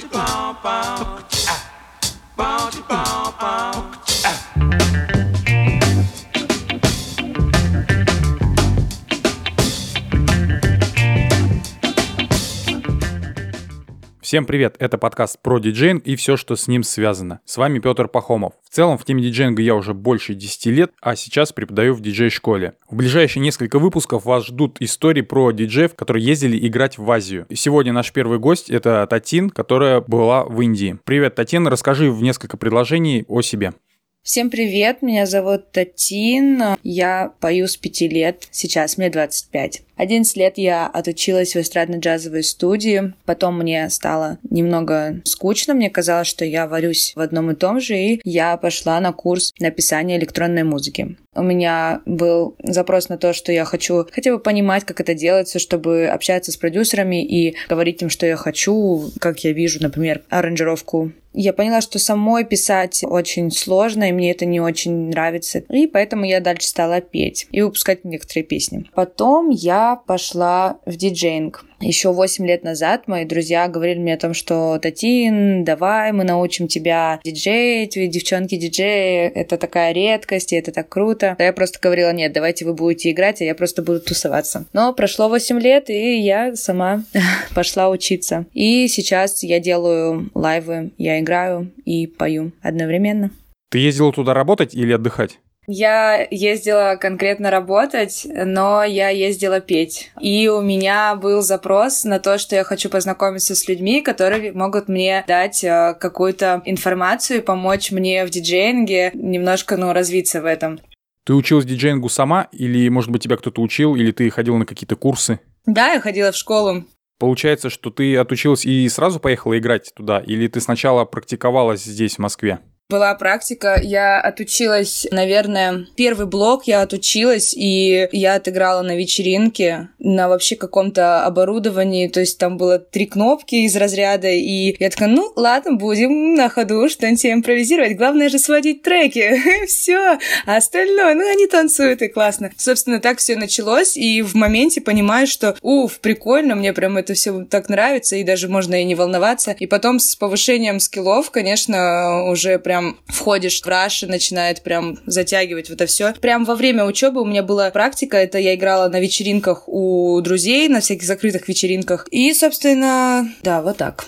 to pump. Всем привет, это подкаст про диджейнг и все, что с ним связано. С вами Петр Пахомов. В целом в теме диджейнга я уже больше 10 лет, а сейчас преподаю в диджей-школе. В ближайшие несколько выпусков вас ждут истории про диджеев, которые ездили играть в Азию. И сегодня наш первый гость — это Татин, которая была в Индии. Привет, Татин, расскажи в несколько предложений о себе. Всем привет, меня зовут Татин, я пою с пяти лет, сейчас мне 25. 11 лет я отучилась в эстрадно-джазовой студии, потом мне стало немного скучно, мне казалось, что я варюсь в одном и том же, и я пошла на курс написания электронной музыки. У меня был запрос на то, что я хочу хотя бы понимать, как это делается, чтобы общаться с продюсерами и говорить им, что я хочу, как я вижу, например, аранжировку я поняла, что самой писать очень сложно, и мне это не очень нравится. И поэтому я дальше стала петь и выпускать некоторые песни. Потом я пошла в диджейнг. Еще 8 лет назад мои друзья говорили мне о том, что Татин, давай, мы научим тебя диджеить, девчонки диджеи, это такая редкость, и это так круто. А я просто говорила, нет, давайте вы будете играть, а я просто буду тусоваться. Но прошло 8 лет, и я сама пошла учиться. И сейчас я делаю лайвы, я играю и пою одновременно. Ты ездила туда работать или отдыхать? Я ездила конкретно работать, но я ездила петь. И у меня был запрос на то, что я хочу познакомиться с людьми, которые могут мне дать э, какую-то информацию и помочь мне в диджеинге немножко, ну, развиться в этом. Ты училась диджеингу сама, или, может быть, тебя кто-то учил, или ты ходила на какие-то курсы? Да, я ходила в школу. Получается, что ты отучилась и сразу поехала играть туда, или ты сначала практиковалась здесь, в Москве? Была практика, я отучилась, наверное, первый блок я отучилась, и я отыграла на вечеринке, на вообще каком-то оборудовании, то есть там было три кнопки из разряда, и я такая, ну ладно, будем на ходу что-нибудь импровизировать, главное же сводить треки, все, а остальное, ну они танцуют, и классно. Собственно, так все началось, и в моменте понимаю, что, уф, прикольно, мне прям это все так нравится, и даже можно и не волноваться, и потом с повышением скиллов, конечно, уже прям прям входишь в раш и начинает прям затягивать вот это все. Прям во время учебы у меня была практика, это я играла на вечеринках у друзей, на всяких закрытых вечеринках. И, собственно, да, вот так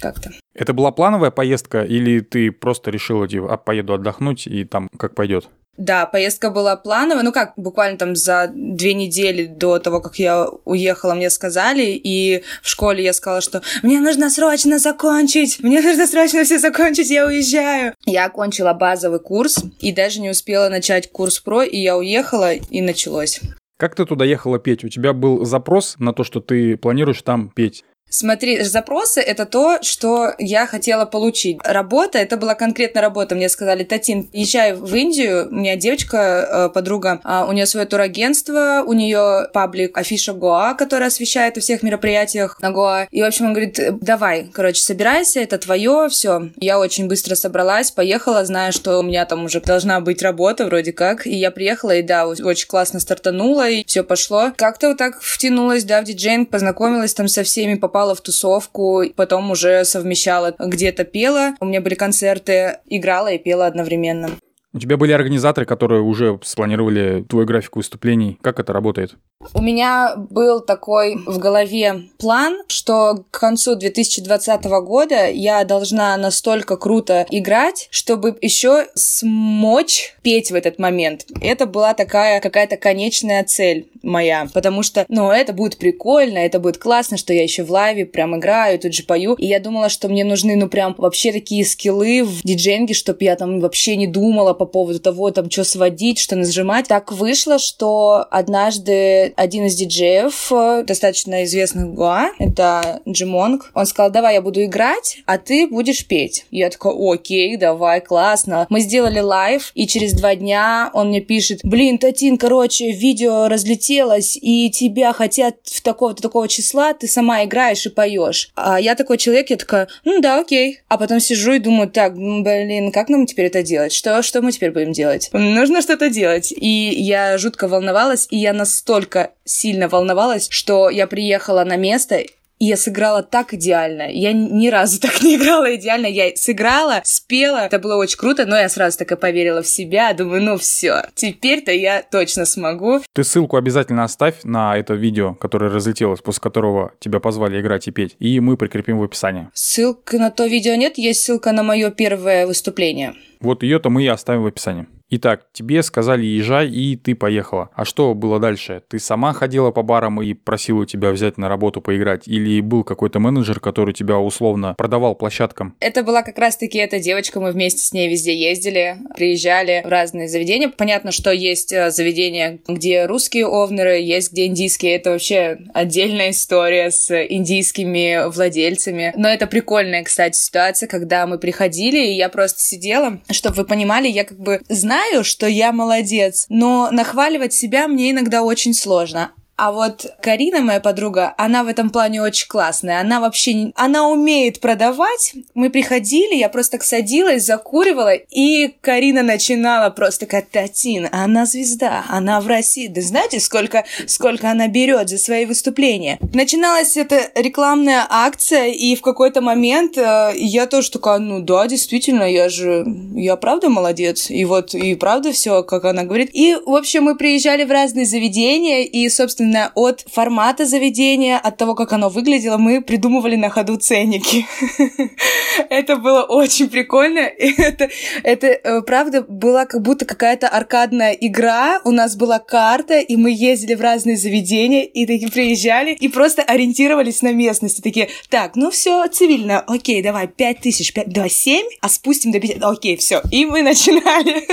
как-то. Это была плановая поездка или ты просто решила, типа, а, поеду отдохнуть и там как пойдет? Да, поездка была плановая, ну как, буквально там за две недели до того, как я уехала, мне сказали, и в школе я сказала, что мне нужно срочно закончить, мне нужно срочно все закончить, я уезжаю. Я окончила базовый курс и даже не успела начать курс про, и я уехала, и началось. Как ты туда ехала петь? У тебя был запрос на то, что ты планируешь там петь? Смотри, запросы — это то, что я хотела получить. Работа — это была конкретно работа. Мне сказали, Татин, езжай в Индию. У меня девочка, э, подруга, а, у нее свое турагентство, у нее паблик Афиша Гоа, который освещает о всех мероприятиях на Гоа. И, в общем, он говорит, давай, короче, собирайся, это твое, все. Я очень быстро собралась, поехала, зная, что у меня там уже должна быть работа вроде как. И я приехала, и да, очень классно стартанула, и все пошло. Как-то вот так втянулась, да, в диджейнг, познакомилась там со всеми, попала попала в тусовку, потом уже совмещала, где-то пела. У меня были концерты, играла и пела одновременно. У тебя были организаторы, которые уже спланировали твой график выступлений. Как это работает? У меня был такой в голове план, что к концу 2020 года я должна настолько круто играть, чтобы еще смочь петь в этот момент. Это была такая какая-то конечная цель моя, потому что, ну, это будет прикольно, это будет классно, что я еще в лайве прям играю, тут же пою. И я думала, что мне нужны, ну, прям вообще такие скиллы в диджейнге, чтобы я там вообще не думала по поводу того, там, что сводить, что нажимать. Так вышло, что однажды один из диджеев, э, достаточно известных Гуа, это Джимонг, он сказал, давай я буду играть, а ты будешь петь. Я такая, окей, давай, классно. Мы сделали live, и через два дня он мне пишет, блин, Татин, короче, видео разлетелось, и тебя хотят в такого-то такого числа, ты сама играешь и поешь. А я такой человек, я такая, ну да, окей. А потом сижу и думаю, так, блин, как нам теперь это делать? Что, что мы теперь будем делать? Нужно что-то делать. И я жутко волновалась, и я настолько сильно волновалась, что я приехала на место, И я сыграла так идеально. Я ни разу так не играла идеально. Я сыграла, спела. Это было очень круто, но я сразу так и поверила в себя. Думаю, ну все, теперь-то я точно смогу. Ты ссылку обязательно оставь на это видео, которое разлетелось, после которого тебя позвали играть и петь. И мы прикрепим в описании. Ссылка на то видео нет, есть ссылка на мое первое выступление. Вот ее-то мы и оставим в описании. Итак, тебе сказали езжай, и ты поехала. А что было дальше? Ты сама ходила по барам и просила тебя взять на работу поиграть? Или был какой-то менеджер, который тебя условно продавал площадкам? Это была как раз-таки эта девочка, мы вместе с ней везде ездили, приезжали в разные заведения. Понятно, что есть э, заведения, где русские овнеры, есть где индийские. Это вообще отдельная история с индийскими владельцами. Но это прикольная, кстати, ситуация, когда мы приходили, и я просто сидела, чтобы вы понимали, я как бы знаю, знаю, что я молодец, но нахваливать себя мне иногда очень сложно. А вот Карина, моя подруга, она в этом плане очень классная. Она вообще, она умеет продавать. Мы приходили, я просто так садилась, закуривала, и Карина начинала просто как Татин. Она звезда, она в России. Да знаете, сколько, сколько она берет за свои выступления? Начиналась эта рекламная акция, и в какой-то момент э, я тоже такая, ну да, действительно, я же, я правда молодец. И вот, и правда все, как она говорит. И, в общем, мы приезжали в разные заведения, и, собственно, собственно, от формата заведения, от того, как оно выглядело, мы придумывали на ходу ценники. Это было очень прикольно. Это, это, э, правда, была как будто какая-то аркадная игра. У нас была карта, и мы ездили в разные заведения, и такие приезжали, и просто ориентировались на местности. Такие, так, ну все, цивильно, окей, давай, пять тысяч, давай семь, а спустим до пяти, окей, все. И мы начинали.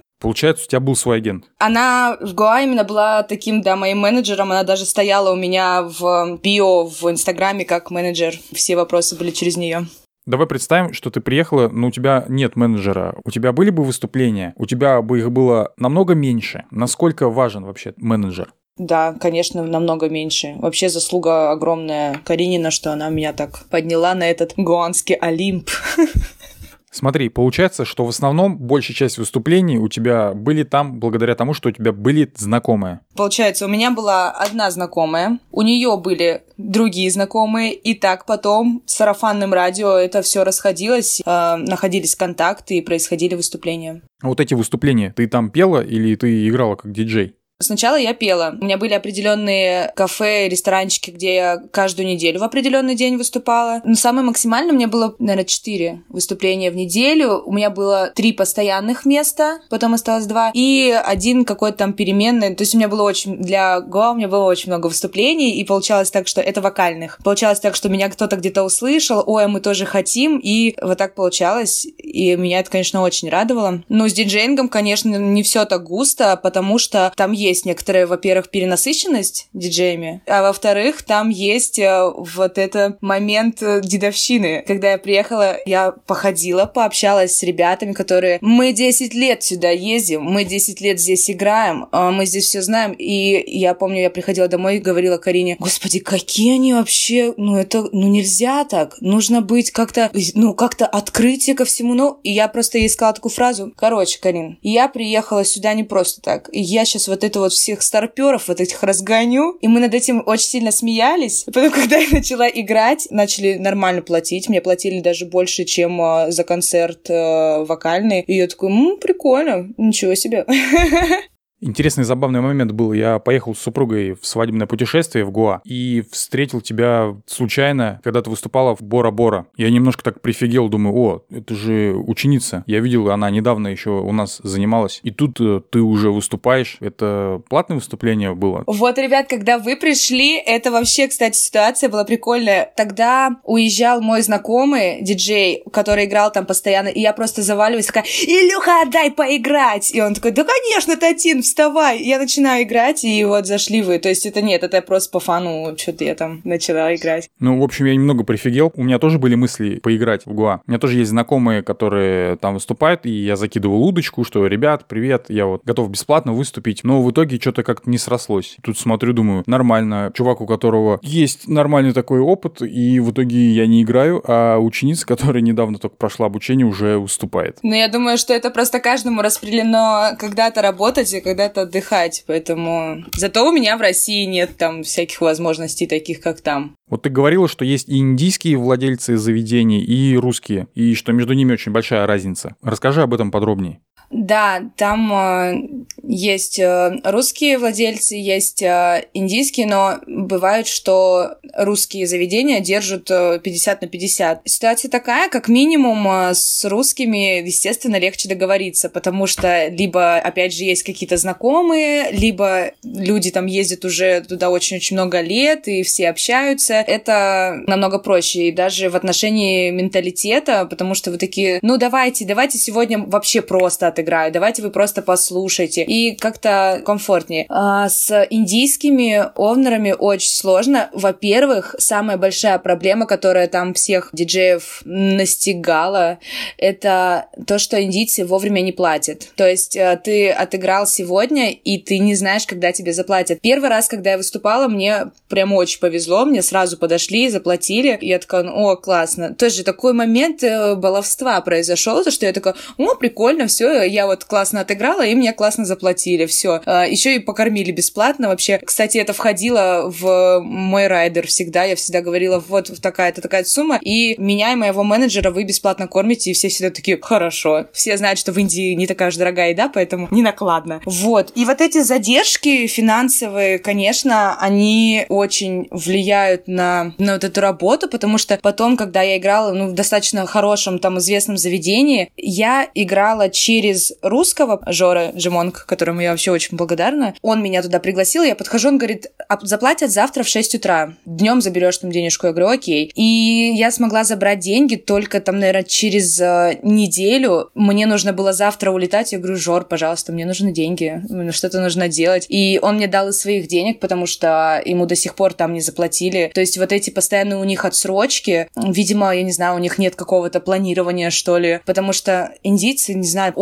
Получается, у тебя был свой агент. Она в Гоа именно была таким, да, моим менеджером. Она даже стояла у меня в био в Инстаграме как менеджер. Все вопросы были через нее. Давай представим, что ты приехала, но у тебя нет менеджера. У тебя были бы выступления, у тебя бы их было намного меньше. Насколько важен вообще менеджер? Да, конечно, намного меньше. Вообще заслуга огромная Каринина, что она меня так подняла на этот гуанский Олимп. Смотри, получается, что в основном большая часть выступлений у тебя были там благодаря тому, что у тебя были знакомые. Получается, у меня была одна знакомая, у нее были другие знакомые, и так потом с сарафанным радио это все расходилось, э, находились контакты и происходили выступления. А вот эти выступления, ты там пела или ты играла как диджей? Сначала я пела. У меня были определенные кафе, ресторанчики, где я каждую неделю в определенный день выступала. Но самое максимальное у меня было, наверное, четыре выступления в неделю. У меня было три постоянных места, потом осталось два, и один какой-то там переменный. То есть у меня было очень... Для Гоа у меня было очень много выступлений, и получалось так, что это вокальных. Получалось так, что меня кто-то где-то услышал, ой, а мы тоже хотим, и вот так получалось. И меня это, конечно, очень радовало. Но с диджеингом, конечно, не все так густо, потому что там есть некоторая, во-первых, перенасыщенность диджеями, а во-вторых, там есть э, вот этот момент э, дедовщины. Когда я приехала, я походила, пообщалась с ребятами, которые мы 10 лет сюда ездим, мы 10 лет здесь играем, а мы здесь все знаем. И я помню, я приходила домой и говорила Карине, господи, какие они вообще, ну это, ну нельзя так, нужно быть как-то, ну как-то открытие ко всему, ну, и я просто ей сказала такую фразу, короче, Карин, я приехала сюда не просто так, я сейчас вот это это вот всех старперов вот этих разгоню. И мы над этим очень сильно смеялись. Потом, когда я начала играть, начали нормально платить. Мне платили даже больше, чем э, за концерт э, вокальный. И я такой, ну, прикольно, ничего себе. Интересный забавный момент был. Я поехал с супругой в свадебное путешествие в Гоа и встретил тебя случайно, когда ты выступала в Бора-Бора. Я немножко так прифигел, думаю, о, это же ученица. Я видел, она недавно еще у нас занималась. И тут э, ты уже выступаешь. Это платное выступление было? Вот, ребят, когда вы пришли, это вообще, кстати, ситуация была прикольная. Тогда уезжал мой знакомый диджей, который играл там постоянно, и я просто заваливаюсь, такая, Илюха, отдай поиграть! И он такой, да, конечно, Татин, вставай! Я начинаю играть, и вот зашли вы. То есть это нет, это просто по фану, что-то я там начала играть. Ну, в общем, я немного прифигел. У меня тоже были мысли поиграть в Гуа. У меня тоже есть знакомые, которые там выступают, и я закидывал удочку, что, ребят, привет, я вот готов бесплатно выступить. Но в итоге что-то как-то не срослось. Тут смотрю, думаю, нормально. Чувак, у которого есть нормальный такой опыт, и в итоге я не играю, а ученица, которая недавно только прошла обучение, уже выступает. Ну, я думаю, что это просто каждому распределено когда-то работать, и когда когда-то отдыхать, поэтому... Зато у меня в России нет там всяких возможностей таких, как там. Вот ты говорила, что есть и индийские владельцы заведений, и русские, и что между ними очень большая разница. Расскажи об этом подробнее. Да, там э, есть э, русские владельцы, есть э, индийские, но бывает, что русские заведения держат э, 50 на 50. Ситуация такая, как минимум э, с русскими, естественно, легче договориться, потому что либо, опять же, есть какие-то знакомые, либо люди там ездят уже туда очень-очень много лет, и все общаются. Это намного проще, и даже в отношении менталитета, потому что вы такие, ну давайте, давайте сегодня вообще просто отыграю, давайте вы просто послушайте. И как-то комфортнее. А с индийскими овнерами очень сложно. Во-первых, самая большая проблема, которая там всех диджеев настигала, это то, что индийцы вовремя не платят. То есть э, ты отыграл сегодня, и ты не знаешь, когда тебе заплатят. Первый раз, когда я выступала, мне прям очень повезло, мне сразу подошли, заплатили. Я такая, о, классно. Тоже такой момент э, баловства произошел, то, что я такая, о, прикольно, все, я вот классно отыграла, и мне классно заплатили, все. Еще и покормили бесплатно вообще. Кстати, это входило в мой райдер всегда, я всегда говорила, вот такая-то такая сумма, и меня и моего менеджера вы бесплатно кормите, и все всегда такие, хорошо. Все знают, что в Индии не такая же дорогая еда, поэтому не накладно. Вот. И вот эти задержки финансовые, конечно, они очень влияют на, на вот эту работу, потому что потом, когда я играла ну, в достаточно хорошем, там, известном заведении, я играла через русского Жора Жимонг, которому я вообще очень благодарна. Он меня туда пригласил, я подхожу, он говорит, а заплатят завтра в 6 утра. Днем заберешь там денежку. Я говорю, окей. И я смогла забрать деньги только там, наверное, через э, неделю. Мне нужно было завтра улетать. Я говорю, Жор, пожалуйста, мне нужны деньги. Что-то нужно делать. И он мне дал из своих денег, потому что ему до сих пор там не заплатили. То есть вот эти постоянные у них отсрочки, видимо, я не знаю, у них нет какого-то планирования, что ли. Потому что индийцы, не знаю,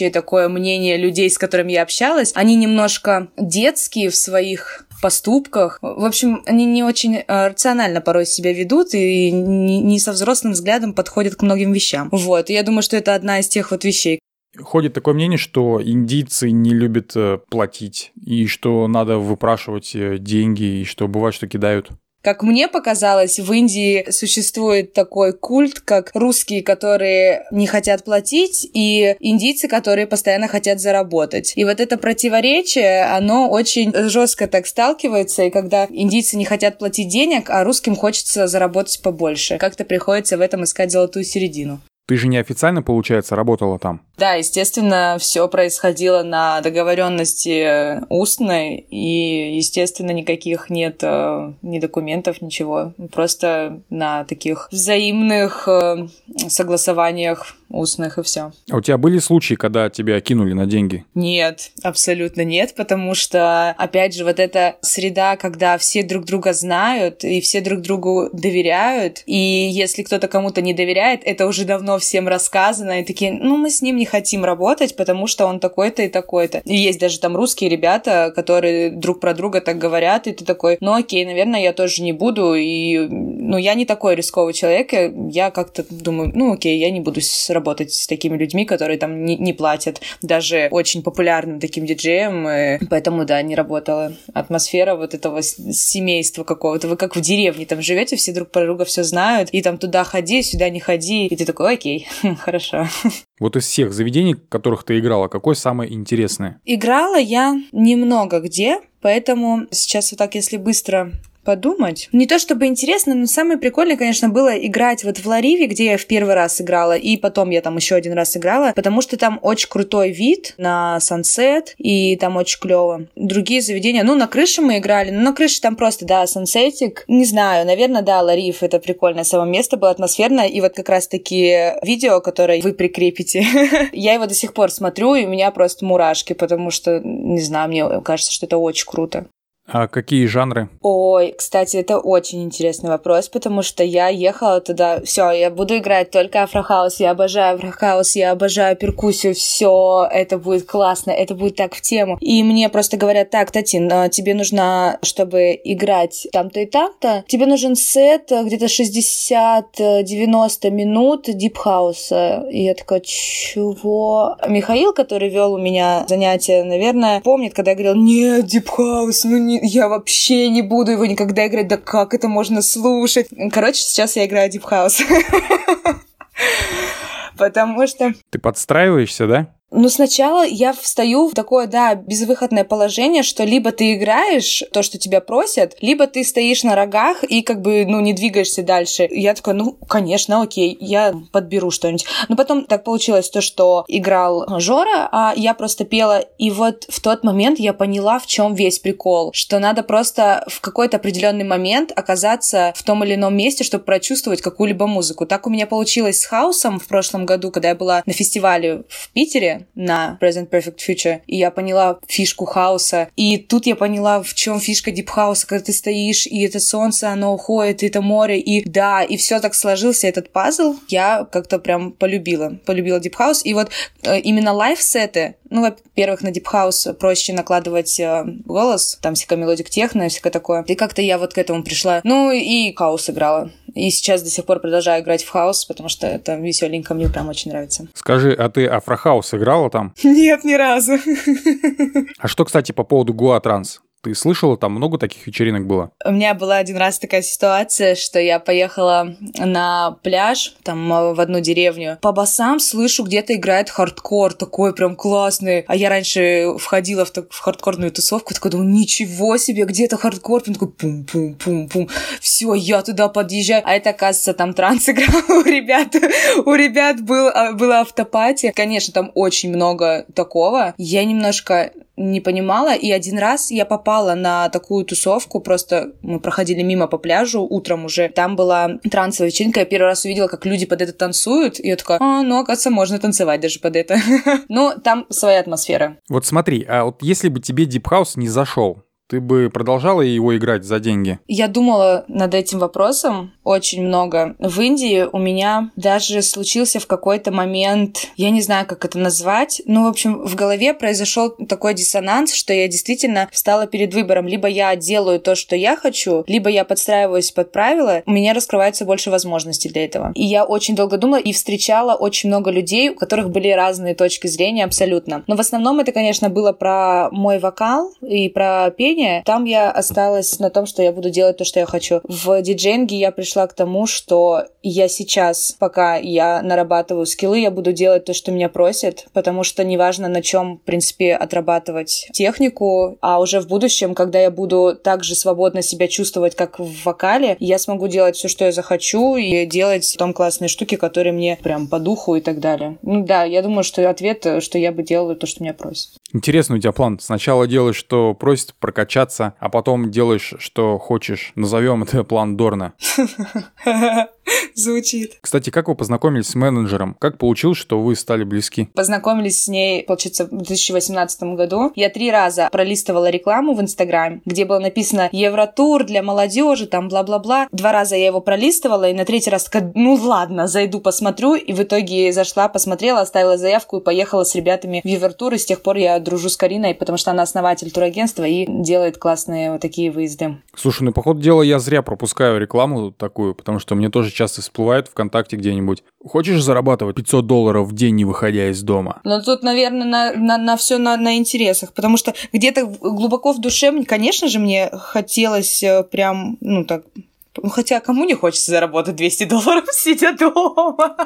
общее такое мнение людей, с которыми я общалась, они немножко детские в своих поступках. В общем, они не очень э, рационально порой себя ведут и не со взрослым взглядом подходят к многим вещам. Вот, и я думаю, что это одна из тех вот вещей. Ходит такое мнение, что индийцы не любят э, платить, и что надо выпрашивать э, деньги, и что бывает, что кидают. Как мне показалось, в Индии существует такой культ, как русские, которые не хотят платить, и индийцы, которые постоянно хотят заработать. И вот это противоречие, оно очень жестко так сталкивается, и когда индийцы не хотят платить денег, а русским хочется заработать побольше. Как-то приходится в этом искать золотую середину. Ты же неофициально, получается, работала там? Да, естественно, все происходило на договоренности устной, и, естественно, никаких нет э, ни документов, ничего. Просто на таких взаимных э, согласованиях устных и все. А у тебя были случаи, когда тебя кинули на деньги? Нет, абсолютно нет, потому что, опять же, вот эта среда, когда все друг друга знают и все друг другу доверяют, и если кто-то кому-то не доверяет, это уже давно всем рассказано, и такие, ну, мы с ним не хотим работать, потому что он такой-то и такой-то. И есть даже там русские ребята, которые друг про друга так говорят, и ты такой, ну, окей, наверное, я тоже не буду, и, ну, я не такой рисковый человек, я как-то думаю, ну, окей, я не буду работать с такими людьми, которые там не, не платят, даже очень популярным таким диджеем, и поэтому, да, не работала. Атмосфера вот этого семейства какого-то, вы как в деревне там живете, все друг про друга все знают, и там туда ходи, сюда не ходи, и ты такой, окей, окей, хорошо. Вот из всех заведений, в которых ты играла, какое самое интересное? Играла я немного где, поэтому сейчас вот так, если быстро подумать. Не то чтобы интересно, но самое прикольное, конечно, было играть вот в Лариве, где я в первый раз играла, и потом я там еще один раз играла, потому что там очень крутой вид на сансет, и там очень клево. Другие заведения, ну, на крыше мы играли, ну, на крыше там просто, да, сансетик. Не знаю, наверное, да, Ларив это прикольное само место, было атмосферно, и вот как раз-таки видео, которое вы прикрепите, я его до сих пор смотрю, и у меня просто мурашки, потому что, не знаю, мне кажется, что это очень круто. А какие жанры? Ой, кстати, это очень интересный вопрос, потому что я ехала туда, все, я буду играть только afro house, я обожаю афрохаус, я обожаю перкуссию, все, это будет классно, это будет так в тему. И мне просто говорят, так, Татин, а тебе нужно, чтобы играть там-то и там-то, тебе нужен сет где-то 60-90 минут deep house а. И я такая, чего? Михаил, который вел у меня занятия, наверное, помнит, когда я говорил, нет, deep house, ну не, я вообще не буду его никогда играть, да как это можно слушать? Короче, сейчас я играю Deep House. Потому что... Ты подстраиваешься, да? Ну, сначала я встаю в такое, да, безвыходное положение, что либо ты играешь то, что тебя просят, либо ты стоишь на рогах и как бы, ну, не двигаешься дальше. Я такая, ну, конечно, окей, я подберу что-нибудь. Но потом так получилось то, что играл Жора, а я просто пела, и вот в тот момент я поняла, в чем весь прикол, что надо просто в какой-то определенный момент оказаться в том или ином месте, чтобы прочувствовать какую-либо музыку. Так у меня получилось с хаосом в прошлом году, когда я была на фестивале в Питере, на Present Perfect Future, и я поняла фишку хаоса. И тут я поняла, в чем фишка дипхауса, когда ты стоишь, и это солнце, оно уходит, и это море, и да, и все так сложился этот пазл, я как-то прям полюбила, полюбила deep house. И вот э, именно live сеты, ну, во-первых, на deep house проще накладывать э, голос, там всякая melodic techno, всякое такое. И как-то я вот к этому пришла. Ну, и хаус играла. И сейчас до сих пор продолжаю играть в хаус, потому что это веселенько, мне прям очень нравится. Скажи, а ты Afro house играла там? Нет, ни разу. А что, кстати, по поводу Goa Trance? Ты слышала, там много таких вечеринок было? У меня была один раз такая ситуация, что я поехала на пляж, там, э, в одну деревню. По басам слышу, где-то играет хардкор, такой прям классный. А я раньше входила в, в хардкорную тусовку, такой думаю, ничего себе, где-то хардкор, прям такой пум-пум-пум-пум. Все, я туда подъезжаю. А это, оказывается, там транс играл у ребят. У ребят был, а, было afterparty. Конечно, там очень много такого. Я немножко не понимала, и один раз я попала на такую тусовку, просто мы проходили мимо по пляжу утром уже, там была трансовая вечеринка, я первый раз увидела, как люди под это танцуют, и я такая, а, ну, оказывается, можно танцевать даже под это. Но там своя атмосфера. Вот смотри, а вот если бы тебе House не зашел, ты бы продолжала его играть за деньги? Я думала над этим вопросом очень много. В Индии у меня даже случился в какой-то момент, я не знаю, как это назвать, ну, в общем, в голове произошел такой диссонанс, что я действительно стала перед выбором. Либо я делаю то, что я хочу, либо я подстраиваюсь под правила, у меня раскрывается больше возможностей для этого. И я очень долго думала и встречала очень много людей, у которых были разные точки зрения абсолютно. Но в основном это, конечно, было про мой вокал и про пение, движение, там я осталась на том, что я буду делать то, что я хочу. В диджейнге я пришла к тому, что я сейчас, пока я нарабатываю скиллы, я буду делать то, что меня просят, потому что неважно, на чем, в принципе, отрабатывать технику, а уже в будущем, когда я буду так же свободно себя чувствовать, как в вокале, я смогу делать все, что я захочу, и делать там классные штуки, которые мне прям по духу и так далее. Ну да, я думаю, что ответ, что я бы делала то, что меня просят. Интересный у тебя план. Сначала делаешь, что просит прокачаться, а потом делаешь, что хочешь. Назовем это план Дорна. Звучит. Кстати, как вы познакомились с менеджером? Как получилось, что вы стали близки? Познакомились с ней, получается, в 2018 году. Я три раза пролистывала рекламу в Инстаграме, где было написано «Евротур для молодежи», там бла-бла-бла. Два раза я его пролистывала, и на третий раз такая, ну ладно, зайду посмотрю. И в итоге зашла, посмотрела, оставила заявку и поехала с ребятами в Евротур. И с тех пор я дружу с Кариной, потому что она основатель турагентства и делает классные вот такие выезды. Слушай, ну, по ходу дела, я зря пропускаю рекламу такую, потому что мне тоже часто всплывает ВКонтакте где-нибудь. Хочешь зарабатывать 500 долларов в день, не выходя из дома? Ну, тут, наверное, на, на, на все на, на интересах, потому что где-то глубоко в душе, конечно же, мне хотелось э, прям, ну, так, ну, хотя кому не хочется заработать 200 долларов, сидя дома?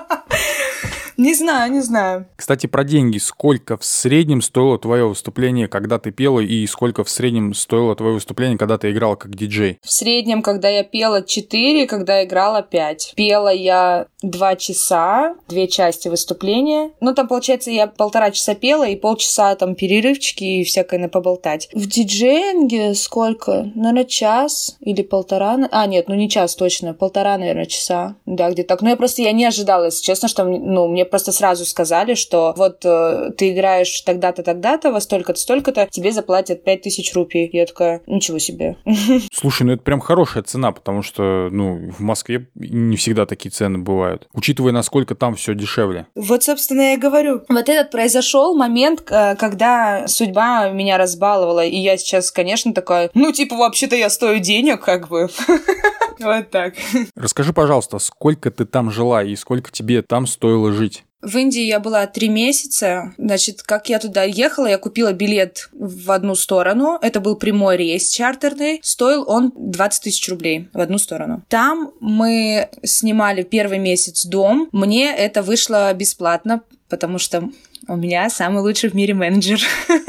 Не знаю, не знаю. Кстати, про деньги. Сколько в среднем стоило твое выступление, когда ты пела, и сколько в среднем стоило твое выступление, когда ты играла как диджей? В среднем, когда я пела 4, когда играла 5. Пела я 2 часа, две части выступления. Ну, там, получается, я полтора часа пела, и полчаса там перерывчики и всякое на поболтать. В диджеинге сколько? Наверное, час или полтора? А, нет, ну не час точно, полтора, наверное, часа. Да, где-то так. Но я просто, я не ожидала, если честно, что, ну, мне просто сразу сказали, что вот э, ты играешь тогда-то, тогда-то, во столько-то, столько-то, тебе заплатят 5000 рупий. Я такая, ничего себе. Слушай, ну это прям хорошая цена, потому что, ну, в Москве не всегда такие цены бывают, учитывая, насколько там все дешевле. Вот, собственно, я и говорю. Вот этот произошел момент, когда судьба меня разбаловала, и я сейчас, конечно, такая, ну, типа, вообще-то я стою денег, как бы. Вот так. Расскажи, пожалуйста, сколько ты там жила и сколько тебе там стоило жить? В Индии я была три месяца. Значит, как я туда ехала, я купила билет в одну сторону. Это был прямой рейс чартерный. Стоил он 20 тысяч рублей в одну сторону. Там мы снимали первый месяц дом. Мне это вышло бесплатно, потому что у меня самый лучший в мире менеджер.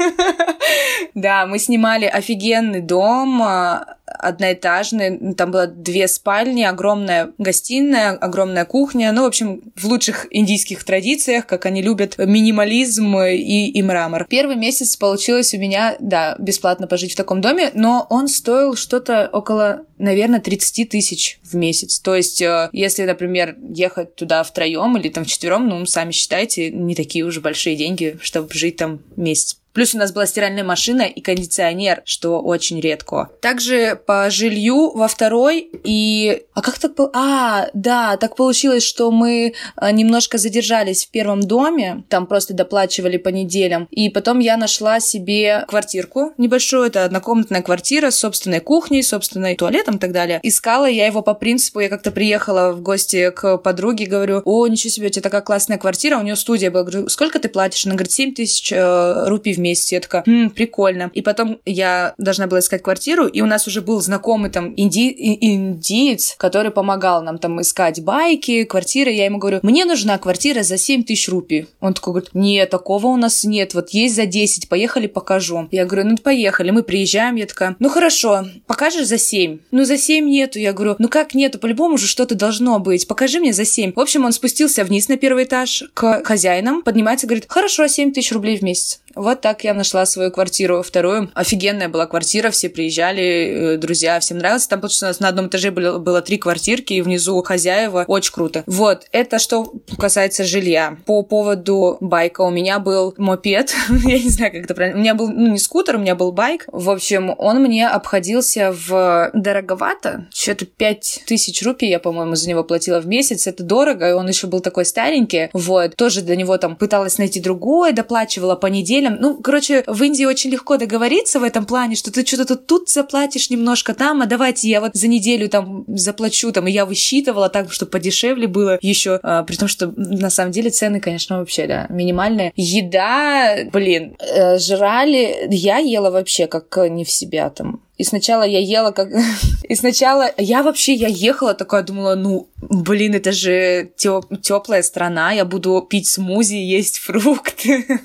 Да, мы снимали офигенный дом, а, одноэтажный. Там было две спальни, огромная гостиная, огромная кухня. Ну, в общем, в лучших индийских традициях, как они любят минимализм и, и мрамор. Первый месяц получилось у меня, да, бесплатно пожить в таком доме, но он стоил что-то около, наверное, 30 тысяч в месяц. То есть, э, если, например, ехать туда втроем или там вчетвером, ну, сами считайте, не такие уже большие деньги, чтобы жить там месяц Плюс у нас была стиральная машина и кондиционер, что очень редко. Также по жилью во второй и... А как так было? А, да, так получилось, что мы э, немножко задержались в первом доме, там просто доплачивали по неделям, и потом я нашла себе квартирку небольшую, это однокомнатная квартира с собственной кухней, собственной туалетом и так далее. Искала я его по принципу, я как-то приехала в гости к подруге, говорю, о, ничего себе, у тебя такая классная квартира, у нее студия была, говорю, сколько ты платишь? Она говорит, 7 тысяч э, рупий в месяц. Я такая, хм, прикольно. И потом я должна была искать квартиру, и у нас уже был знакомый там инди... индиец, который помогал нам там искать байки, квартиры. Я ему говорю, мне нужна квартира за 7 тысяч рупий. Он такой говорит, нет, такого у нас нет, вот есть за 10, поехали покажу. Я говорю, ну поехали, мы приезжаем, я такая, ну хорошо, покажешь за 7? Ну за 7 нету, я говорю, ну как нету, по-любому же что-то должно быть, покажи мне за 7. В общем, он спустился вниз на первый этаж к хозяинам, поднимается, говорит, хорошо, 7 тысяч рублей в месяц. Вот так я нашла свою квартиру вторую. Офигенная была квартира, все приезжали, э, друзья, всем нравилось. Там, получается, у нас на одном этаже было, было три квартирки, и внизу хозяева. Очень круто. Вот, это что касается жилья. По поводу байка у меня был мопед. я не знаю, как это правильно. У меня был, ну, не скутер, у меня был байк. В общем, он мне обходился в дороговато. Что-то 5 тысяч рупий я, по-моему, за него платила в месяц. Это дорого, и он еще был такой старенький. Вот, тоже для него там пыталась найти другой, доплачивала по неделе отелем. Ну, короче, в Индии очень легко договориться в этом плане, что ты что-то тут заплатишь немножко там, а давайте я вот за неделю там заплачу, там, и я высчитывала так, чтобы подешевле было еще, а, при том, что на самом деле цены, конечно, вообще, да, минимальные. Еда, блин, э, жрали, я ела вообще как не в себя там. И сначала я ела как... И сначала я вообще, я ехала такая, думала, ну, блин, это же теп теплая страна, я буду пить смузи, есть фрукты.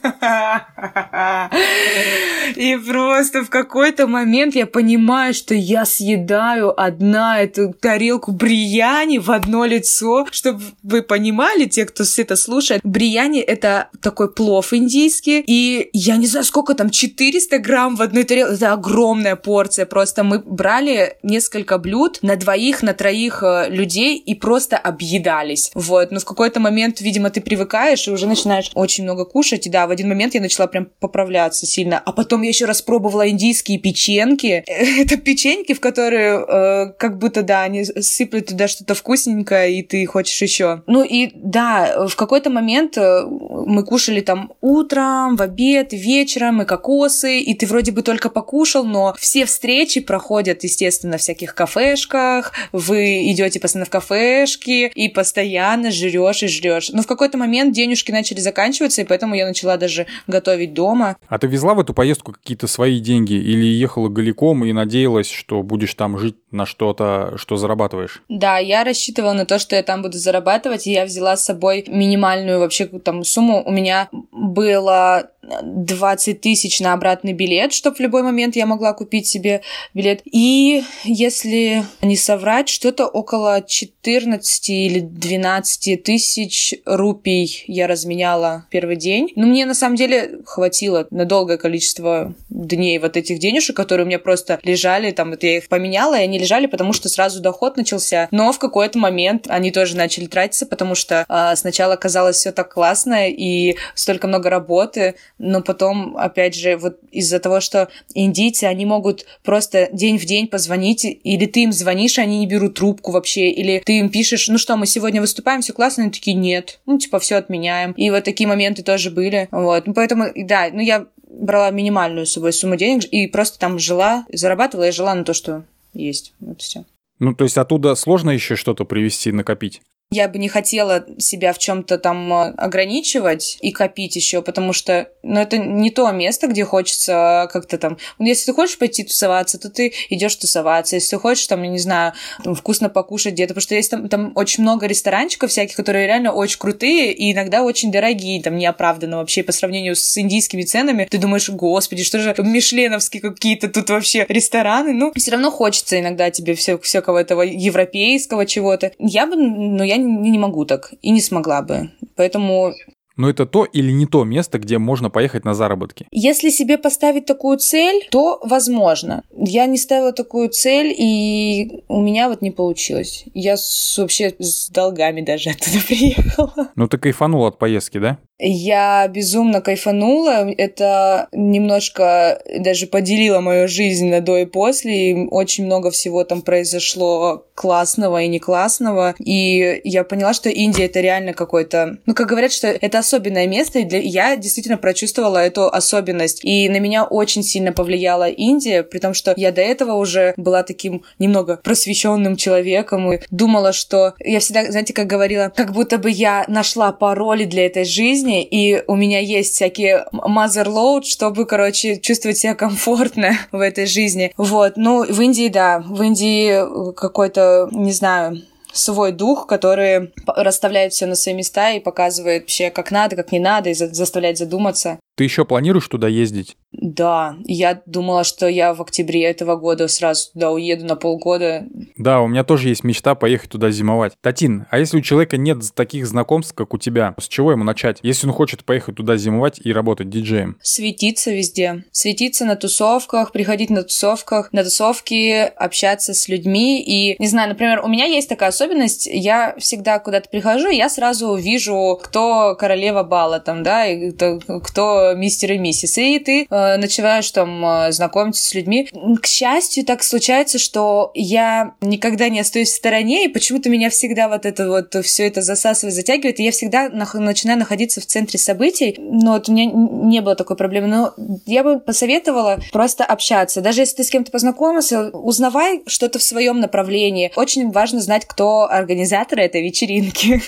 И просто в какой-то момент я понимаю, что я съедаю одна эту тарелку брияни в одно лицо. Чтобы вы понимали, те, кто все это слушает, брияни — это такой плов индийский, и я не знаю, сколько там, 400 грамм в одной тарелке. Это огромная порция просто. Мы брали несколько блюд на двоих, на троих э, людей и просто объедались. Вот. Но в какой-то момент, видимо, ты привыкаешь и уже начинаешь очень много кушать. И да, в один момент я начала прям поправляться сильно. А потом я еще раз пробовала индийские печеньки. Это печеньки, в которые э, как будто, да, они сыплют туда что-то вкусненькое, и ты хочешь еще. Ну и да, в какой-то момент э, мы кушали там утром, в обед, вечером, и кокосы, и ты вроде бы только покушал, но все встречи проходят, естественно, в всяких кафешках, вы идете постоянно в кафешки и постоянно жрешь и жрешь. Но в какой-то момент денежки начали заканчиваться, и поэтому я начала даже готовить дома. А ты везла в эту поездку какие-то свои деньги или ехала голиком и надеялась, что будешь там жить на что-то, что зарабатываешь? Да, я рассчитывала на то, что я там буду зарабатывать, и я взяла с собой минимальную вообще там сумму. У меня было 20 тысяч на обратный билет, чтобы в любой момент я могла купить себе билет. И, если не соврать, что-то около 14 или 12 тысяч рупий я разменяла первый день. Но мне, на самом деле, хватило на долгое количество дней вот этих денежек, которые у меня просто лежали, там, вот я их поменяла, и они лежали, потому что сразу доход начался. Но в какой-то момент они тоже начали тратиться, потому что э, сначала казалось все так классно и столько много работы, но потом, опять же, вот из-за того, что индийцы, они могут просто день в день позвонить, или ты им звонишь, они не берут трубку вообще, или ты им пишешь, ну что, мы сегодня выступаем, все классно, они такие, нет, ну, типа, все отменяем. И вот такие моменты тоже были. Вот, ну, поэтому, да, ну, я брала минимальную с собой сумму денег и просто там жила, зарабатывала и жила на то, что есть. Вот все. Ну, то есть оттуда сложно еще что-то привести, накопить? Я бы не хотела себя в чем-то там э, ограничивать и копить еще, потому что, ну, это не то место, где хочется как-то там... Ну, если ты хочешь пойти тусоваться, то ты идешь тусоваться. Если ты хочешь, там, я не знаю, там, вкусно покушать где-то, потому что есть там, там очень много ресторанчиков всяких, которые реально очень крутые и иногда очень дорогие, там, неоправданно вообще по сравнению с индийскими ценами. Ты думаешь, господи, что же мишленовские какие-то тут вообще рестораны? Ну, все равно хочется иногда тебе все, всякого этого европейского чего-то. Я бы, ну, я не могу так и не смогла бы. Поэтому но это то или не то место, где можно поехать на заработки? Если себе поставить такую цель, то возможно. Я не ставила такую цель, и у меня вот не получилось. Я с, вообще с долгами даже оттуда приехала. Ну ты кайфанула от поездки, да? Я безумно кайфанула. Это немножко даже поделило мою жизнь на до и после. И очень много всего там произошло классного и не классного. И я поняла, что Индия это реально какой-то... Ну, как говорят, что это особенное место, и для... я действительно прочувствовала эту особенность. И на меня очень сильно повлияла Индия, при том, что я до этого уже была таким немного просвещенным человеком и думала, что я всегда, знаете, как говорила, как будто бы я нашла пароли для этой жизни, и у меня есть всякие mother load, чтобы, короче, чувствовать себя комфортно в этой жизни. Вот. Ну, в Индии, да, в Индии какой-то, не знаю, свой дух, который расставляет все на свои места и показывает вообще, как надо, как не надо, и заставляет задуматься. Ты еще планируешь туда ездить? Да, я думала, что я в октябре этого года сразу туда уеду на полгода. Да, у меня тоже есть мечта поехать туда зимовать. Татин, а если у человека нет таких знакомств, как у тебя, с чего ему начать, если он хочет поехать туда зимовать и работать диджеем? Светиться везде. Светиться на тусовках, приходить на тусовках, на тусовки, общаться с людьми. И, не знаю, например, у меня есть такая особенность, я всегда куда-то прихожу, я сразу вижу, кто королева бала там, да, и кто, кто мистер и миссис. И ты э, Э, начинаешь там э, знакомиться с людьми. К счастью, так случается, что я никогда не остаюсь в стороне, и почему-то меня всегда вот это вот все это засасывает, затягивает, и я всегда нах- начинаю находиться в центре событий. Но вот у меня не было такой проблемы. Но я бы посоветовала просто общаться. Даже если ты с кем-то познакомился, узнавай что-то в своем направлении. Очень важно знать, кто организатор этой вечеринки.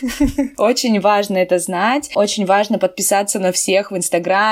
Очень важно это знать. Очень важно подписаться на всех в Инстаграме,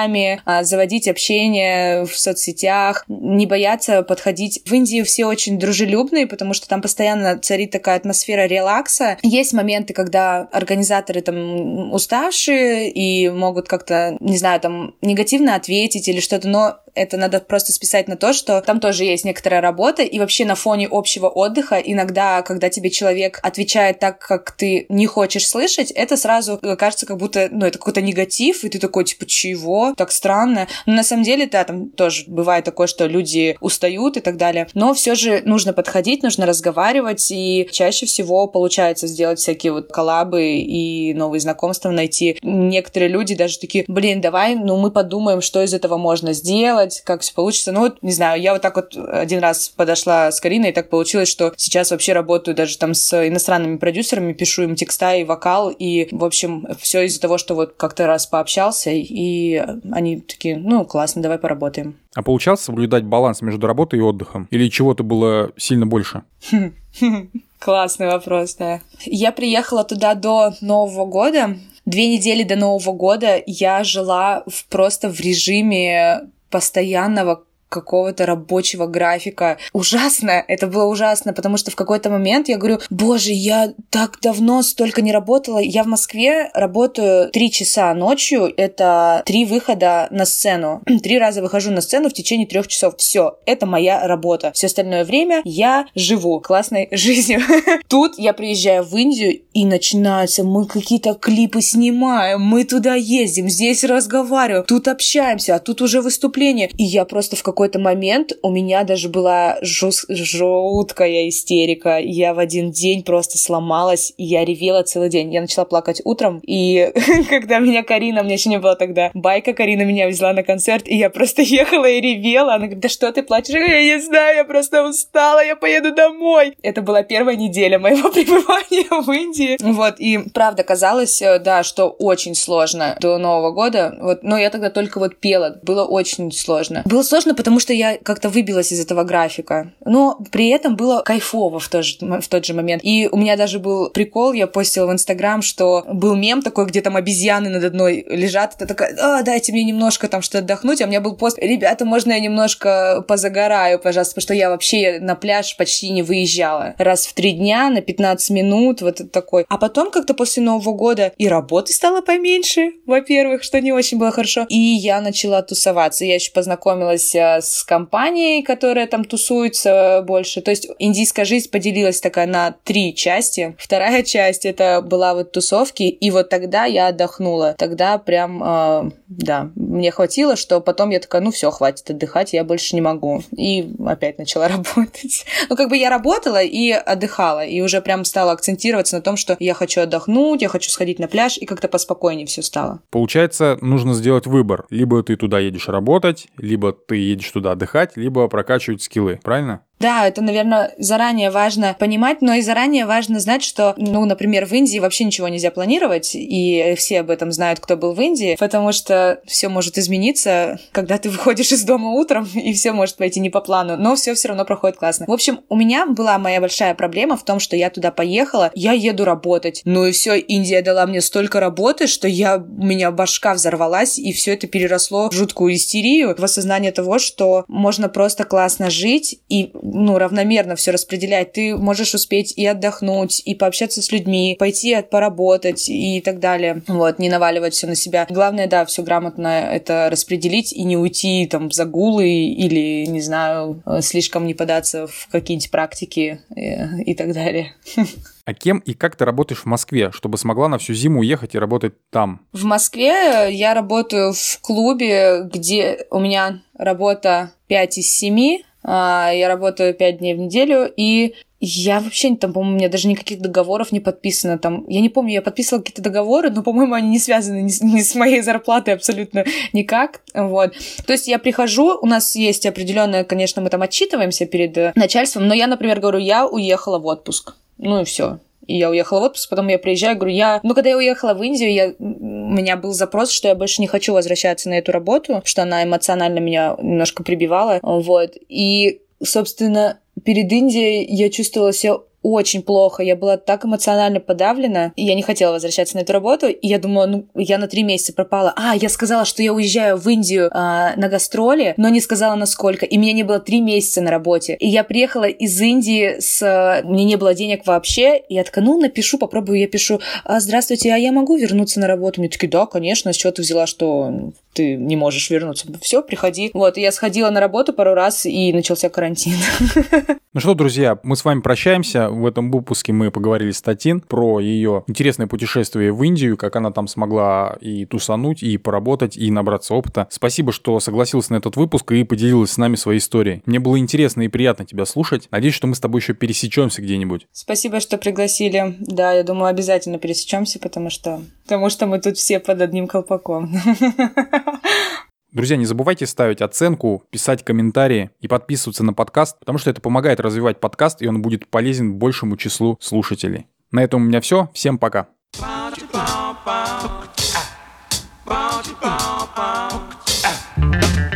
а, заводить общение в соцсетях, не бояться подходить. В Индии все очень дружелюбные, потому что там постоянно царит такая атмосфера релакса. Есть моменты, когда организаторы там уставшие и могут как-то, не знаю, там негативно ответить или что-то, но это надо просто списать на то, что там тоже есть некоторая работа, и вообще на фоне общего отдыха иногда, когда тебе человек отвечает так, как ты не хочешь слышать, это сразу кажется, как будто, ну, это какой-то негатив, и ты такой, типа, чего? Так странно. Но на самом деле, да, там тоже бывает такое, что люди устают и так далее. Но все же нужно подходить, нужно разговаривать, и чаще всего получается сделать всякие вот коллабы и новые знакомства найти. Некоторые люди даже такие, блин, давай, ну, мы подумаем, что из этого можно сделать, сделать, как все получится. Ну вот, не знаю, я вот так вот один раз подошла с Кариной, и так получилось, что сейчас вообще работаю даже там с иностранными продюсерами, пишу им текста и вокал, и, в общем, все из-за того, что вот как-то раз пообщался, и они такие, ну, классно, давай поработаем. А получалось соблюдать баланс между работой и отдыхом? Или чего-то было сильно больше? Классный вопрос, да. Я приехала туда до Нового года. Две недели до Нового года я жила в, просто в режиме постоянного какого-то рабочего графика. Ужасно, это было ужасно, потому что в какой-то момент я говорю, боже, я так давно столько не работала. Я в Москве работаю три часа ночью, это три выхода на сцену. Три раза выхожу на сцену в течение трех часов. Все, это моя работа. Все остальное время я живу классной жизнью. Тут я приезжаю в Индию и начинается, мы какие-то клипы снимаем, мы туда ездим, здесь разговариваем, тут общаемся, а тут уже выступление. И я просто в какой-то момент, у меня даже была жуткая истерика. Я в один день просто сломалась, и я ревела целый день. Я начала плакать утром, и когда меня Карина, мне еще не было тогда, байка Карина меня взяла на концерт, и я просто ехала и ревела. Она говорит, да что ты плачешь? Я не знаю, я просто устала, я поеду домой. Это была первая неделя моего пребывания в Индии. Вот, и правда казалось, э, да, что очень сложно до Нового года. Вот, но я тогда только вот пела. Было очень сложно. Было сложно, потому что я как-то выбилась из этого графика. Но при этом было кайфово в тот же, в тот же момент. И у меня даже был прикол, я постила в Инстаграм, что был мем такой, где там обезьяны над одной лежат. Это такая, а, дайте мне немножко там что-то отдохнуть. А у меня был пост, ребята, можно я немножко позагораю, пожалуйста, потому что я вообще на пляж почти не выезжала. Раз в три дня на 15 минут, вот такой. А потом как-то после Нового года и работы стало поменьше, во-первых, что не очень было хорошо. И я начала тусоваться. Я еще познакомилась э, с компанией, которая там тусуется больше. То есть индийская жизнь поделилась такая на три части. Вторая часть это была вот тусовки, и вот тогда я отдохнула. Тогда прям, э, да, мне хватило, что потом я такая, ну все, хватит отдыхать, я больше не могу. И опять начала работать. Ну как бы я работала и отдыхала, и уже прям стала акцентироваться на том, что я хочу отдохнуть, я хочу сходить на пляж, и как-то поспокойнее все стало. Получается, нужно сделать выбор. Либо ты туда едешь работать, либо ты едешь туда отдыхать, либо прокачивать скиллы, правильно? Да, это, наверное, заранее важно понимать, но и заранее важно знать, что, ну, например, в Индии вообще ничего нельзя планировать, и все об этом знают, кто был в Индии, потому что все может измениться, когда ты выходишь из дома утром, и все может пойти не по плану, но все все равно проходит классно. В общем, у меня была моя большая проблема в том, что я туда поехала, я еду работать. Ну и все, Индия дала мне столько работы, что я, у меня башка взорвалась, и все это переросло в жуткую истерию, в осознание того, что можно просто классно жить и ну, равномерно все распределять. Ты можешь успеть и отдохнуть, и пообщаться с людьми, пойти поработать и так далее. Вот, не наваливать все на себя. Главное, да, все грамотно это распределить и не уйти там в загулы или, не знаю, э, слишком не податься в какие-нибудь практики и, э, и так далее. А кем и как ты работаешь в Москве, чтобы смогла на всю зиму уехать и работать там? В Москве я работаю в клубе, где у меня работа 5 из 7, а, я работаю пять дней в неделю, и я вообще там, по-моему, у меня даже никаких договоров не подписано. Там, я не помню, я подписывала какие-то договоры, но, по-моему, они не связаны ни с, ни с моей зарплатой абсолютно никак. Вот. То есть я прихожу, у нас есть определенное, конечно, мы там отчитываемся перед э, начальством, но я, например, говорю, я уехала в отпуск. Ну и все. И я уехала в отпуск, потом я приезжаю, говорю, я... Ну, когда я уехала в Индию, я... у меня был запрос, что я больше не хочу возвращаться на эту работу, что она эмоционально меня немножко прибивала, вот. И, собственно, перед Индией я чувствовала себя очень плохо. Я была так эмоционально подавлена, и я не хотела возвращаться на эту работу. И я думала, ну, я на три месяца пропала. А, я сказала, что я уезжаю в Индию а, на гастроли, но не сказала на сколько. И меня не было три месяца на работе. И я приехала из Индии с... Мне не было денег вообще. И я такая, ну, напишу, попробую. Я пишу, а, здравствуйте, а я могу вернуться на работу? Мне такие, да, конечно, с чего ты взяла, что ты не можешь вернуться. Все, приходи. Вот, и я сходила на работу пару раз, и начался карантин. Ну что, друзья, мы с вами прощаемся. В этом выпуске мы поговорили с Татин про ее интересное путешествие в Индию, как она там смогла и тусануть, и поработать, и набраться опыта. Спасибо, что согласилась на этот выпуск и поделилась с нами своей историей. Мне было интересно и приятно тебя слушать. Надеюсь, что мы с тобой еще пересечемся где-нибудь. Спасибо, что пригласили. Да, я думаю, обязательно пересечемся, потому что, потому что мы тут все под одним колпаком. Друзья, не забывайте ставить оценку, писать комментарии и подписываться на подкаст, потому что это помогает развивать подкаст, и он будет полезен большему числу слушателей. На этом у меня все. Всем пока. Bum,